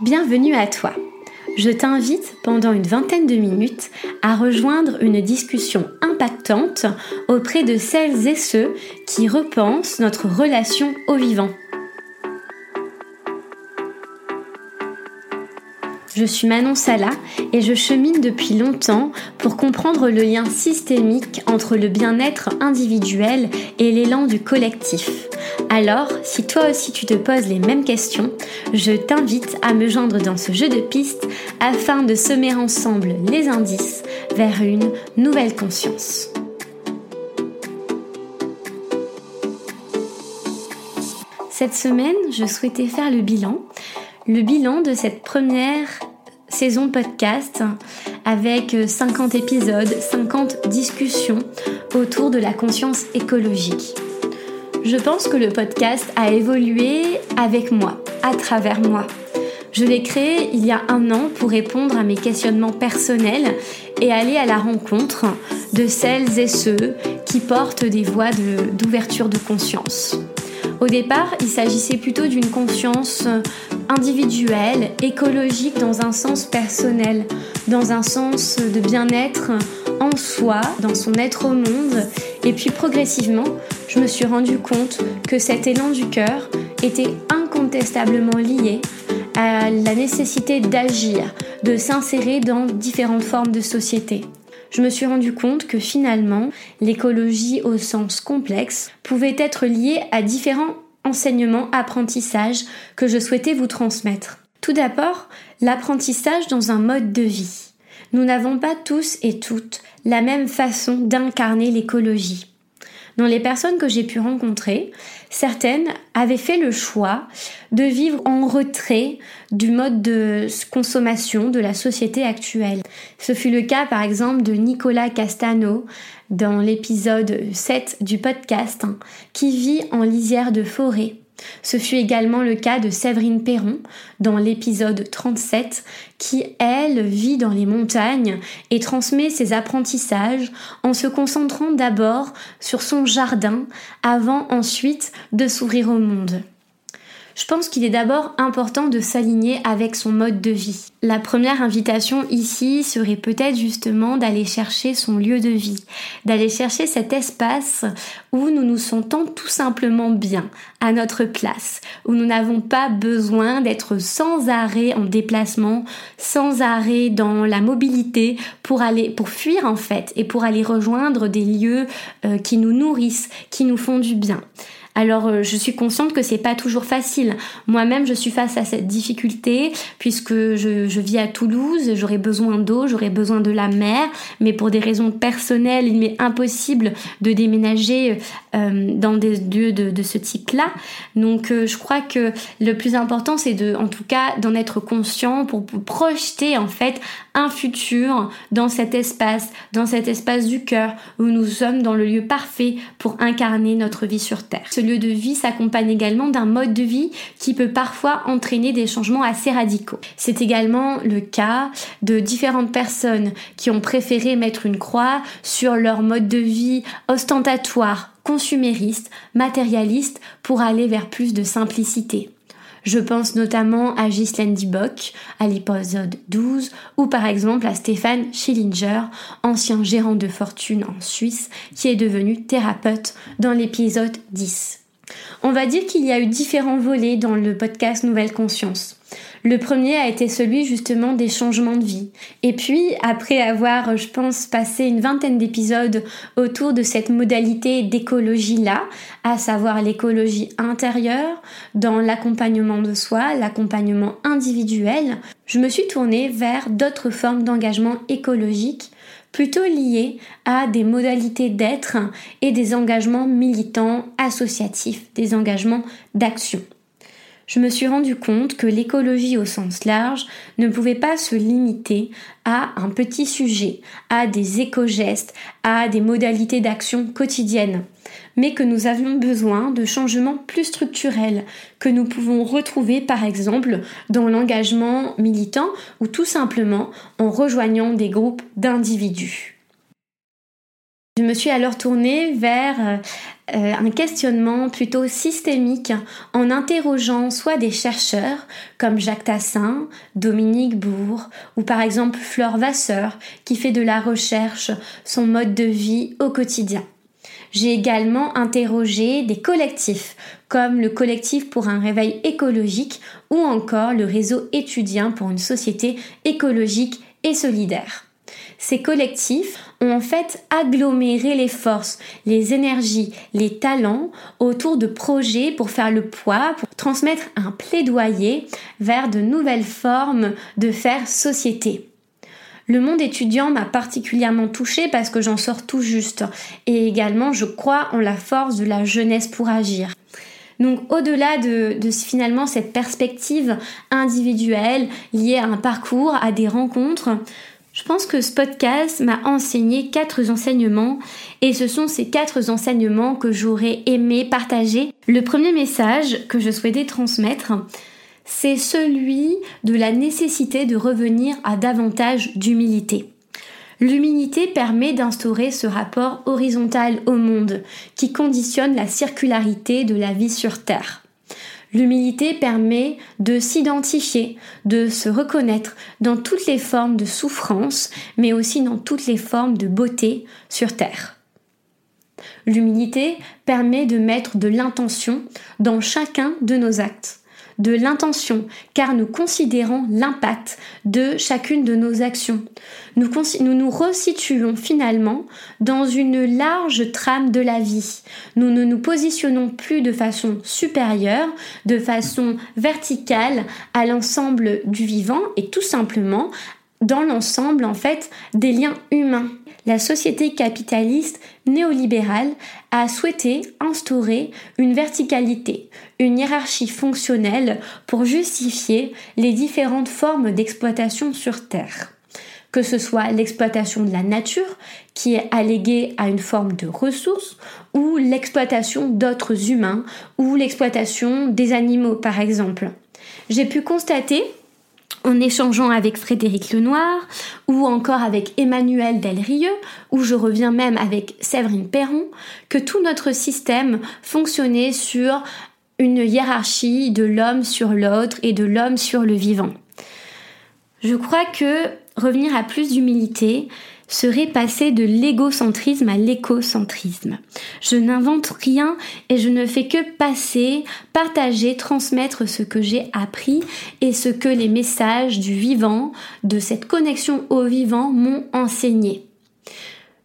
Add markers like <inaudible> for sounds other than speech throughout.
Bienvenue à toi. Je t'invite pendant une vingtaine de minutes à rejoindre une discussion impactante auprès de celles et ceux qui repensent notre relation au vivant. Je suis Manon Sala et je chemine depuis longtemps pour comprendre le lien systémique entre le bien-être individuel et l'élan du collectif. Alors, si toi aussi tu te poses les mêmes questions, je t'invite à me joindre dans ce jeu de pistes afin de semer ensemble les indices vers une nouvelle conscience. Cette semaine, je souhaitais faire le bilan le bilan de cette première saison podcast avec 50 épisodes, 50 discussions autour de la conscience écologique. Je pense que le podcast a évolué avec moi, à travers moi. Je l'ai créé il y a un an pour répondre à mes questionnements personnels et aller à la rencontre de celles et ceux qui portent des voies d'ouverture de, de conscience. Au départ, il s'agissait plutôt d'une conscience individuelle, écologique dans un sens personnel, dans un sens de bien-être en soi, dans son être au monde. Et puis progressivement, je me suis rendu compte que cet élan du cœur était incontestablement lié à la nécessité d'agir, de s'insérer dans différentes formes de société. Je me suis rendu compte que finalement, l'écologie au sens complexe pouvait être liée à différents enseignement, apprentissage que je souhaitais vous transmettre. Tout d'abord, l'apprentissage dans un mode de vie. Nous n'avons pas tous et toutes la même façon d'incarner l'écologie. Dans les personnes que j'ai pu rencontrer, certaines avaient fait le choix de vivre en retrait du mode de consommation de la société actuelle. Ce fut le cas par exemple de Nicolas Castano dans l'épisode 7 du podcast hein, qui vit en lisière de forêt ce fut également le cas de Séverine Perron dans l'épisode 37 qui, elle, vit dans les montagnes et transmet ses apprentissages en se concentrant d'abord sur son jardin avant ensuite de s'ouvrir au monde je pense qu'il est d'abord important de s'aligner avec son mode de vie. La première invitation ici serait peut-être justement d'aller chercher son lieu de vie, d'aller chercher cet espace où nous nous sentons tout simplement bien, à notre place, où nous n'avons pas besoin d'être sans arrêt en déplacement, sans arrêt dans la mobilité pour aller, pour fuir en fait, et pour aller rejoindre des lieux euh, qui nous nourrissent, qui nous font du bien. Alors euh, je suis consciente que c'est pas toujours facile. Moi-même je suis face à cette difficulté puisque je, vis à Toulouse, j'aurais besoin d'eau, j'aurais besoin de la mer, mais pour des raisons personnelles il m'est impossible de déménager euh, dans des lieux de, ce type-là. Donc euh, je crois que le plus important c'est de, en tout cas, d'en être conscient pour projeter en fait un futur dans cet espace, dans cet espace du cœur où nous sommes dans le lieu parfait pour incarner notre vie sur Terre lieu de vie s'accompagne également d'un mode de vie qui peut parfois entraîner des changements assez radicaux. C'est également le cas de différentes personnes qui ont préféré mettre une croix sur leur mode de vie ostentatoire, consumériste, matérialiste pour aller vers plus de simplicité. Je pense notamment à Ghislaine Dibock à l'épisode 12 ou par exemple à Stéphane Schillinger, ancien gérant de fortune en Suisse qui est devenu thérapeute dans l'épisode 10. On va dire qu'il y a eu différents volets dans le podcast Nouvelle Conscience. Le premier a été celui justement des changements de vie. Et puis, après avoir, je pense, passé une vingtaine d'épisodes autour de cette modalité d'écologie-là, à savoir l'écologie intérieure, dans l'accompagnement de soi, l'accompagnement individuel, je me suis tournée vers d'autres formes d'engagement écologique plutôt liées à des modalités d'être et des engagements militants associatifs, des engagements d'action je me suis rendu compte que l'écologie au sens large ne pouvait pas se limiter à un petit sujet, à des éco-gestes, à des modalités d'action quotidiennes, mais que nous avions besoin de changements plus structurels que nous pouvons retrouver par exemple dans l'engagement militant ou tout simplement en rejoignant des groupes d'individus. Je me suis alors tournée vers euh, un questionnement plutôt systémique en interrogeant soit des chercheurs comme Jacques Tassin, Dominique Bourg ou par exemple Flore Vasseur qui fait de la recherche son mode de vie au quotidien. J'ai également interrogé des collectifs comme le collectif pour un réveil écologique ou encore le réseau étudiant pour une société écologique et solidaire. Ces collectifs ont en fait aggloméré les forces, les énergies, les talents autour de projets pour faire le poids, pour transmettre un plaidoyer vers de nouvelles formes de faire société. Le monde étudiant m'a particulièrement touchée parce que j'en sors tout juste et également je crois en la force de la jeunesse pour agir. Donc au-delà de, de, finalement cette perspective individuelle liée à un parcours, à des rencontres, je pense que ce podcast m'a enseigné quatre enseignements et ce sont ces quatre enseignements que j'aurais aimé partager. Le premier message que je souhaitais transmettre, c'est celui de la nécessité de revenir à davantage d'humilité. L'humilité permet d'instaurer ce rapport horizontal au monde qui conditionne la circularité de la vie sur Terre. L'humilité permet de s'identifier, de se reconnaître dans toutes les formes de souffrance, mais aussi dans toutes les formes de beauté sur Terre. L'humilité permet de mettre de l'intention dans chacun de nos actes de l'intention, car nous considérons l'impact de chacune de nos actions. Nous, nous resituons finalement dans une large trame de la vie. Nous ne nous positionnons plus de façon supérieure, de façon verticale à l'ensemble du vivant et tout simplement dans l'ensemble en fait des liens humains. La société capitaliste néolibérale a souhaité instaurer une verticalité, une hiérarchie fonctionnelle pour justifier les différentes formes d'exploitation sur Terre que ce soit l'exploitation de la nature, qui est alléguée à une forme de ressources, ou l'exploitation d'autres humains, ou l'exploitation des animaux par exemple. J'ai pu constater en échangeant avec Frédéric Lenoir ou encore avec Emmanuel Delrieux ou je reviens même avec Séverine Perron que tout notre système fonctionnait sur une hiérarchie de l'homme sur l'autre et de l'homme sur le vivant. Je crois que revenir à plus d'humilité, serait passer de l'égocentrisme à l'écocentrisme. Je n'invente rien et je ne fais que passer, partager, transmettre ce que j'ai appris et ce que les messages du vivant, de cette connexion au vivant m'ont enseigné.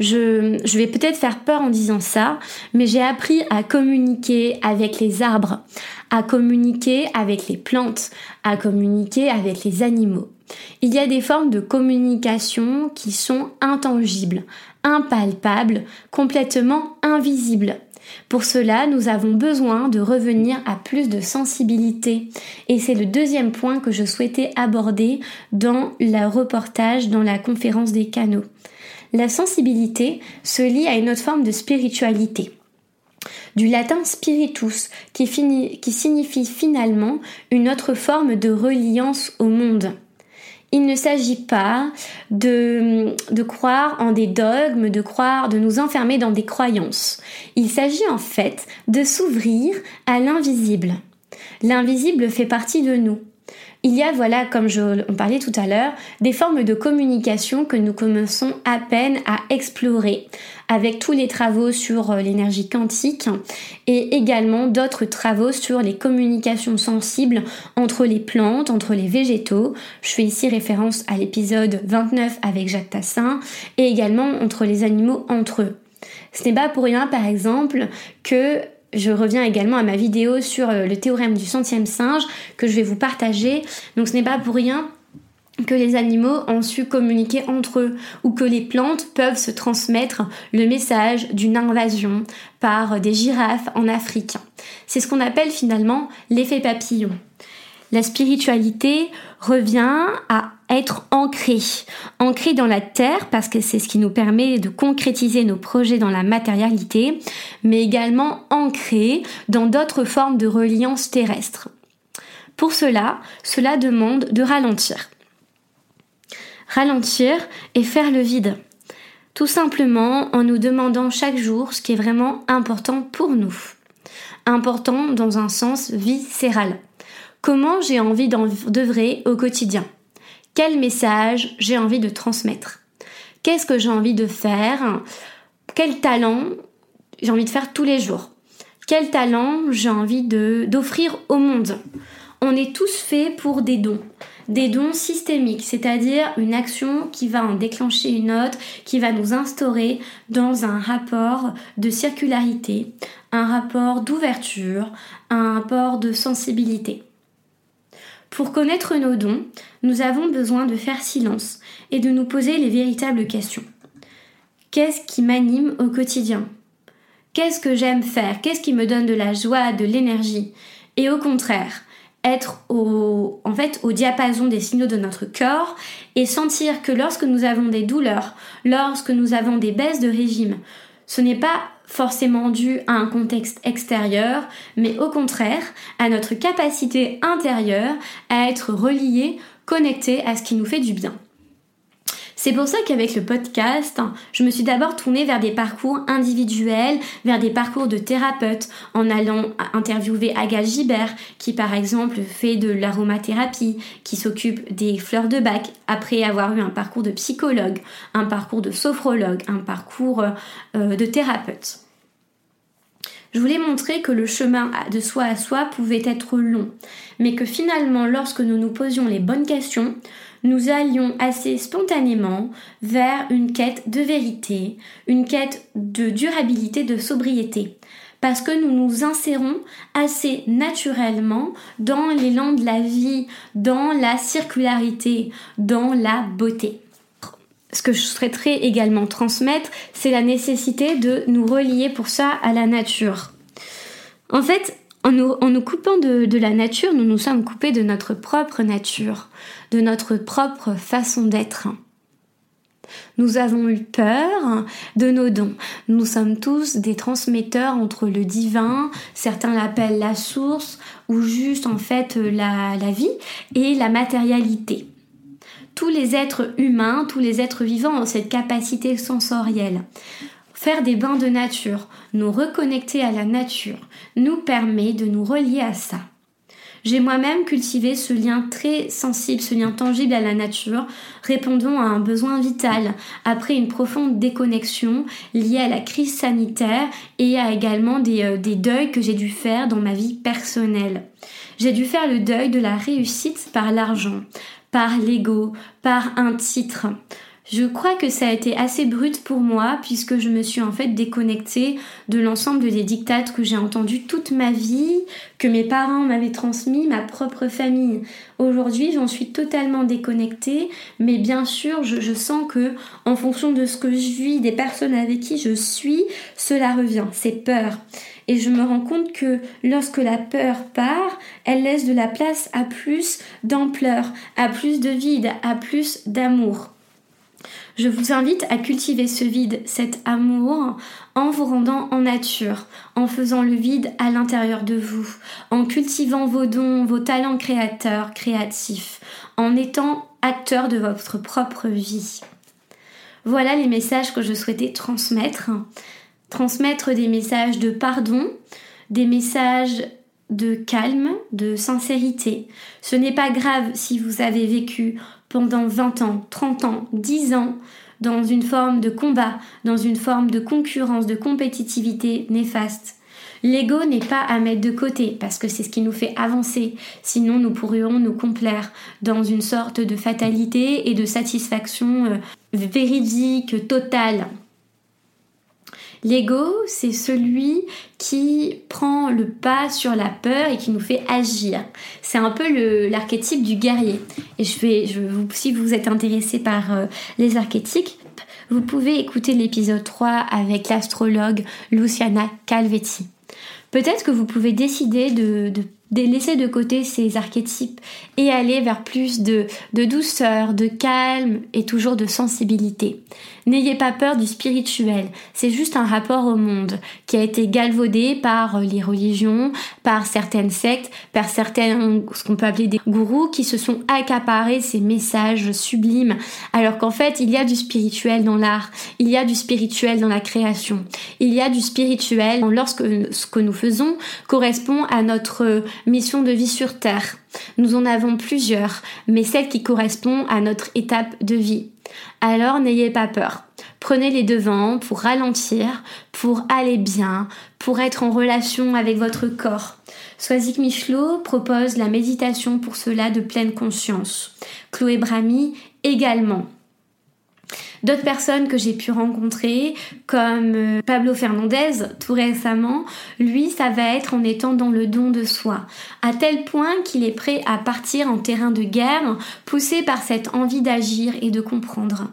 Je, vais peut-être faire peur en disant ça, mais j'ai appris à communiquer avec les arbres, à communiquer avec les plantes, à communiquer avec les animaux. Il y a des formes de communication qui sont intangibles, impalpables, complètement invisibles. Pour cela, nous avons besoin de revenir à plus de sensibilité. Et c'est le deuxième point que je souhaitais aborder dans le reportage, dans la conférence des canaux. La sensibilité se lie à une autre forme de spiritualité du latin spiritus, qui, signifie finalement une autre forme de reliance au monde il ne s'agit pas de croire en des dogmes, de croire, de nous enfermer dans des croyances. Il s'agit en fait de s'ouvrir à l'invisible. L'invisible fait partie de nous. Il y a, voilà, comme je en parlais tout à l'heure, des formes de communication que nous commençons à peine à explorer, avec tous les travaux sur euh, l'énergie quantique et également d'autres travaux sur les communications sensibles entre les plantes, entre les végétaux. Je fais ici référence à l'épisode 29 avec Jacques Tassin et également entre les animaux entre eux. Ce n'est pas pour rien, par exemple, que je reviens également à ma vidéo sur euh, le théorème du centième singe que je vais vous partager. Donc ce n'est pas pour rien que les animaux ont su communiquer entre eux ou que les plantes peuvent se transmettre le message d'une invasion par des girafes en Afrique. C'est ce qu'on appelle finalement l'effet papillon. La spiritualité revient à être ancrée, ancrée dans la terre parce que c'est ce qui nous permet de concrétiser nos projets dans la matérialité, mais également ancrée dans d'autres formes de reliance terrestre. Pour cela, cela demande de ralentir ralentir et faire le vide. Tout simplement en nous demandant chaque jour ce qui est vraiment important pour nous. Important dans un sens viscéral. Comment j'ai envie d'œuvrer au quotidien? Quel message j'ai envie de transmettre? Qu'est-ce que j'ai envie de faire? Quel talent j'ai envie de faire tous les jours? Quel talent j'ai envie d'offrir au monde? On est tous faits pour des dons. Des dons systémiques, c'est-à-dire une action qui va en déclencher une autre, qui va nous instaurer dans un rapport de circularité, un rapport d'ouverture, un rapport de sensibilité. Pour connaître nos dons, nous avons besoin de faire silence et de nous poser les véritables questions. Qu'est-ce qui m'anime au quotidien? Qu'est-ce que j'aime faire? Qu'est-ce qui me donne de la joie, de l'énergie? Et au contraire, être au, en fait, au diapason des signaux de notre corps et sentir que lorsque nous avons des douleurs, lorsque nous avons des baisses de régime, ce n'est pas forcément dû à un contexte extérieur, mais au contraire à notre capacité intérieure à être relié, connecté à ce qui nous fait du bien. C'est pour ça qu'avec le podcast, je me suis d'abord tournée vers des parcours individuels, vers des parcours de thérapeutes, en allant interviewer Agal Gibert, qui par exemple fait de l'aromathérapie, qui s'occupe des fleurs de bac, après avoir eu un parcours de psychologue, un parcours de sophrologue, un parcours euh, de thérapeute. Je voulais montrer que le chemin de soi à soi pouvait être long, mais que finalement, lorsque nous nous posions les bonnes questions, nous allions assez spontanément vers une quête de vérité, une quête de durabilité, de sobriété. Parce que nous nous insérons assez naturellement dans l'élan de la vie, dans la circularité, dans la beauté. Ce que je souhaiterais également transmettre, c'est la nécessité de nous relier pour ça à la nature. En fait, en nous, coupant de, la nature, nous nous sommes coupés de notre propre nature, de notre propre façon d'être. Nous avons eu peur de nos dons. Nous sommes tous des transmetteurs entre le divin, certains l'appellent la source, ou juste en fait la, vie, et la matérialité. Tous les êtres humains, tous les êtres vivants ont cette capacité sensorielle. Faire des bains de nature, nous reconnecter à la nature, nous permet de nous relier à ça. J'ai moi-même cultivé ce lien très sensible, ce lien tangible à la nature, répondant à un besoin vital après une profonde déconnexion liée à la crise sanitaire et à également des, euh, deuils que j'ai dû faire dans ma vie personnelle. J'ai dû faire le deuil de la réussite par l'argent, par l'ego, par un titre. Je crois que ça a été assez brut pour moi puisque je me suis en fait déconnectée de l'ensemble des dictates que j'ai entendus toute ma vie, que mes parents m'avaient transmis, ma propre famille. Aujourd'hui, j'en suis totalement déconnectée, mais bien sûr, je, je, sens que en fonction de ce que je vis, des personnes avec qui je suis, cela revient. C'est peur. Et je me rends compte que lorsque la peur part, elle laisse de la place à plus d'ampleur, à plus de vide, à plus d'amour. Je vous invite à cultiver ce vide, cet amour, en vous rendant en nature, en faisant le vide à l'intérieur de vous, en cultivant vos dons, vos talents créateurs, créatifs, en étant acteur de votre propre vie. Voilà les messages que je souhaitais transmettre. Transmettre des messages de pardon, des messages de calme, de sincérité. Ce n'est pas grave si vous avez vécu pendant 20 ans, 30 ans, 10 ans dans une forme de combat, dans une forme de concurrence, de compétitivité néfaste. L'ego n'est pas à mettre de côté parce que c'est ce qui nous fait avancer, sinon nous pourrions nous complaire dans une sorte de fatalité et de satisfaction euh, véridique, totale. L'ego, c'est celui qui prend le pas sur la peur et qui nous fait agir. C'est un peu l'archétype du guerrier. Et je vais, si vous êtes intéressé par euh, les archétypes, vous pouvez écouter l'épisode 3 avec l'astrologue Luciana Calvetti. Peut-être que vous pouvez décider de, laisser de côté ces archétypes et aller vers plus de, de douceur, de calme et toujours de sensibilité. N'ayez pas peur du spirituel, c'est juste un rapport au monde qui a été galvaudé par les religions, par certaines sectes, par certains, ce qu'on peut appeler des gourous qui se sont accaparés ces messages sublimes, alors qu'en fait il y a du spirituel dans l'art, il y a du spirituel dans la création, il y a du spirituel lorsque ce que nous faisons correspond à notre mission de vie sur Terre. Nous en avons plusieurs, mais celle qui correspond à notre étape de vie. Alors n'ayez pas peur. Prenez les devants pour ralentir, pour aller bien, pour être en relation avec votre corps. Swazik Michelot propose la méditation pour cela de pleine conscience. Chloé Brami également. D'autres personnes que j'ai pu rencontrer, comme euh, Pablo Fernandez tout récemment, lui, ça va être en étant dans le don de soi, à tel point qu'il est prêt à partir en terrain de guerre, poussé par cette envie d'agir et de comprendre.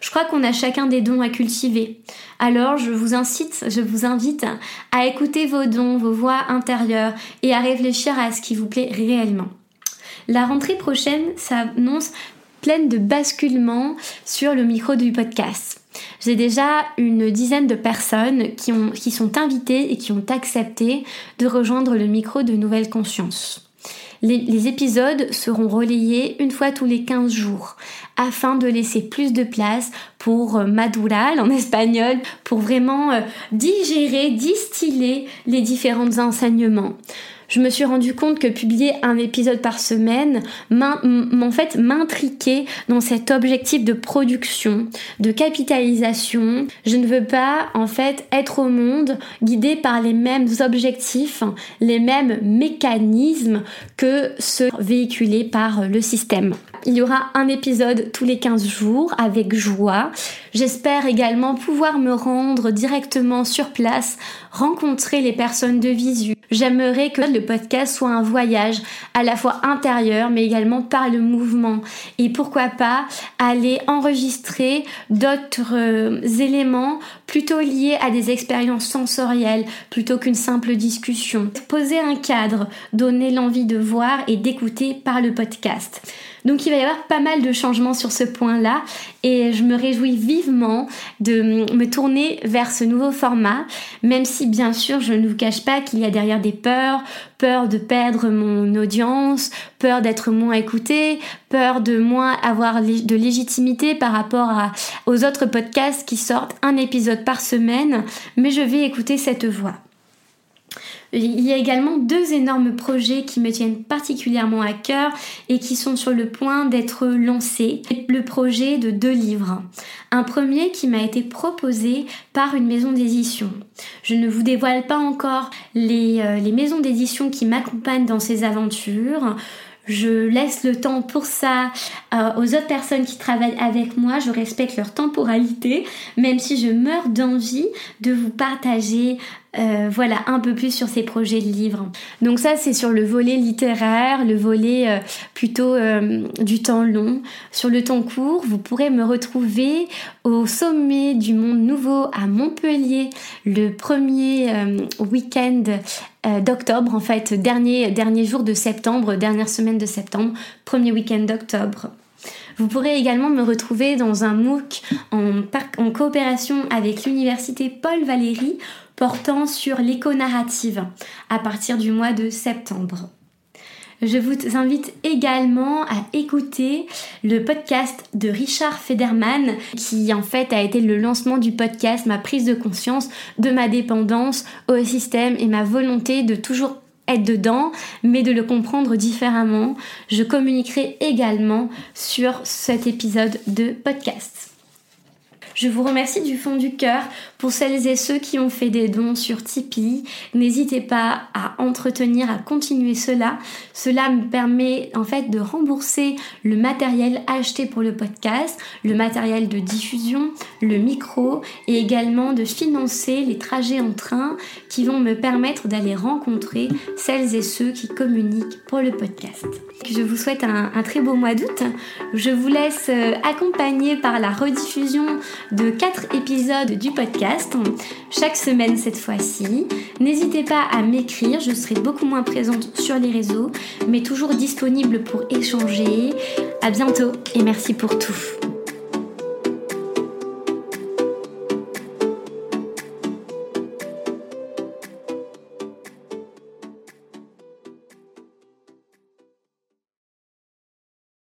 Je crois qu'on a chacun des dons à cultiver. Alors, je vous incite, je vous invite à écouter vos dons, vos voix intérieures et à réfléchir à ce qui vous plaît réellement. La rentrée prochaine s'annonce pleine de basculements sur le micro du podcast. J'ai déjà une dizaine de personnes qui, ont, qui sont invitées et qui ont accepté de rejoindre le micro de Nouvelle Conscience. Les, épisodes seront relayés une fois tous les 15 jours afin de laisser plus de place pour euh, madural en <laughs> espagnol, pour vraiment euh, digérer, distiller les différents enseignements je me suis rendu compte que publier un épisode par semaine en fait m'intriquait dans cet objectif de production, de capitalisation. Je ne veux pas en fait être au monde guidé par les mêmes objectifs, les mêmes mécanismes que ceux véhiculés par le système. Il y aura un épisode tous les 15 jours avec joie. J'espère également pouvoir me rendre directement sur place, rencontrer les personnes de visu. J'aimerais que le podcast soit un voyage à la fois intérieur mais également par le mouvement. Et pourquoi pas aller enregistrer d'autres euh, éléments plutôt liés à des expériences sensorielles plutôt qu'une simple discussion. Poser un cadre, donner l'envie de voir et d'écouter par le podcast. Donc il va y avoir pas mal de changements sur ce point-là. Et je me réjouis vivement de me tourner vers ce nouveau format, même si bien sûr je ne vous cache pas qu'il y a derrière des peurs, peur de perdre mon audience, peur d'être moins écouté, peur de moins avoir de légitimité par rapport aux autres podcasts qui sortent un épisode par semaine, mais je vais écouter cette voix. Il y a également deux énormes projets qui me tiennent particulièrement à cœur et qui sont sur le point d'être lancés. Le projet de deux livres. Un premier qui m'a été proposé par une maison d'édition. Je ne vous dévoile pas encore les, euh, maisons d'édition qui m'accompagnent dans ces aventures. Je laisse le temps pour ça euh, aux autres personnes qui travaillent avec moi. Je respecte leur temporalité, même si je meurs d'envie de vous partager euh, voilà un peu plus sur ces projets de livres. Donc ça c'est sur le volet littéraire, le volet euh, plutôt du temps long. Sur le temps court, vous pourrez me retrouver au sommet du monde nouveau à Montpellier le premier week-end euh, d'octobre, en fait, dernier, dernier jour de septembre, dernière semaine de septembre, premier week-end d'octobre. Vous pourrez également me retrouver dans un MOOC en, en coopération avec l'université Paul Valéry portant sur l'éco-narrative à partir du mois de septembre. Je vous invite également à écouter le podcast de Richard Federman qui en fait a été le lancement du podcast, ma prise de conscience de ma dépendance au système et ma volonté de toujours être dedans, mais de le comprendre différemment. Je communiquerai également sur cet épisode de podcast. Je vous remercie du fond du cœur pour celles et ceux qui ont fait des dons sur Tipeee. N'hésitez pas à entretenir, à continuer cela. Cela me permet en fait de rembourser le matériel acheté pour le podcast, le matériel de diffusion, le micro et également de financer les trajets en train qui vont me permettre d'aller rencontrer celles et ceux qui communiquent pour le podcast. Je vous souhaite un, très beau mois d'août. Je vous laisse euh, accompagner par la rediffusion de 4 épisodes du podcast, chaque semaine cette fois-ci. N'hésitez pas à m'écrire, je serai beaucoup moins présente sur les réseaux, mais toujours disponible pour échanger. À bientôt et merci pour tout.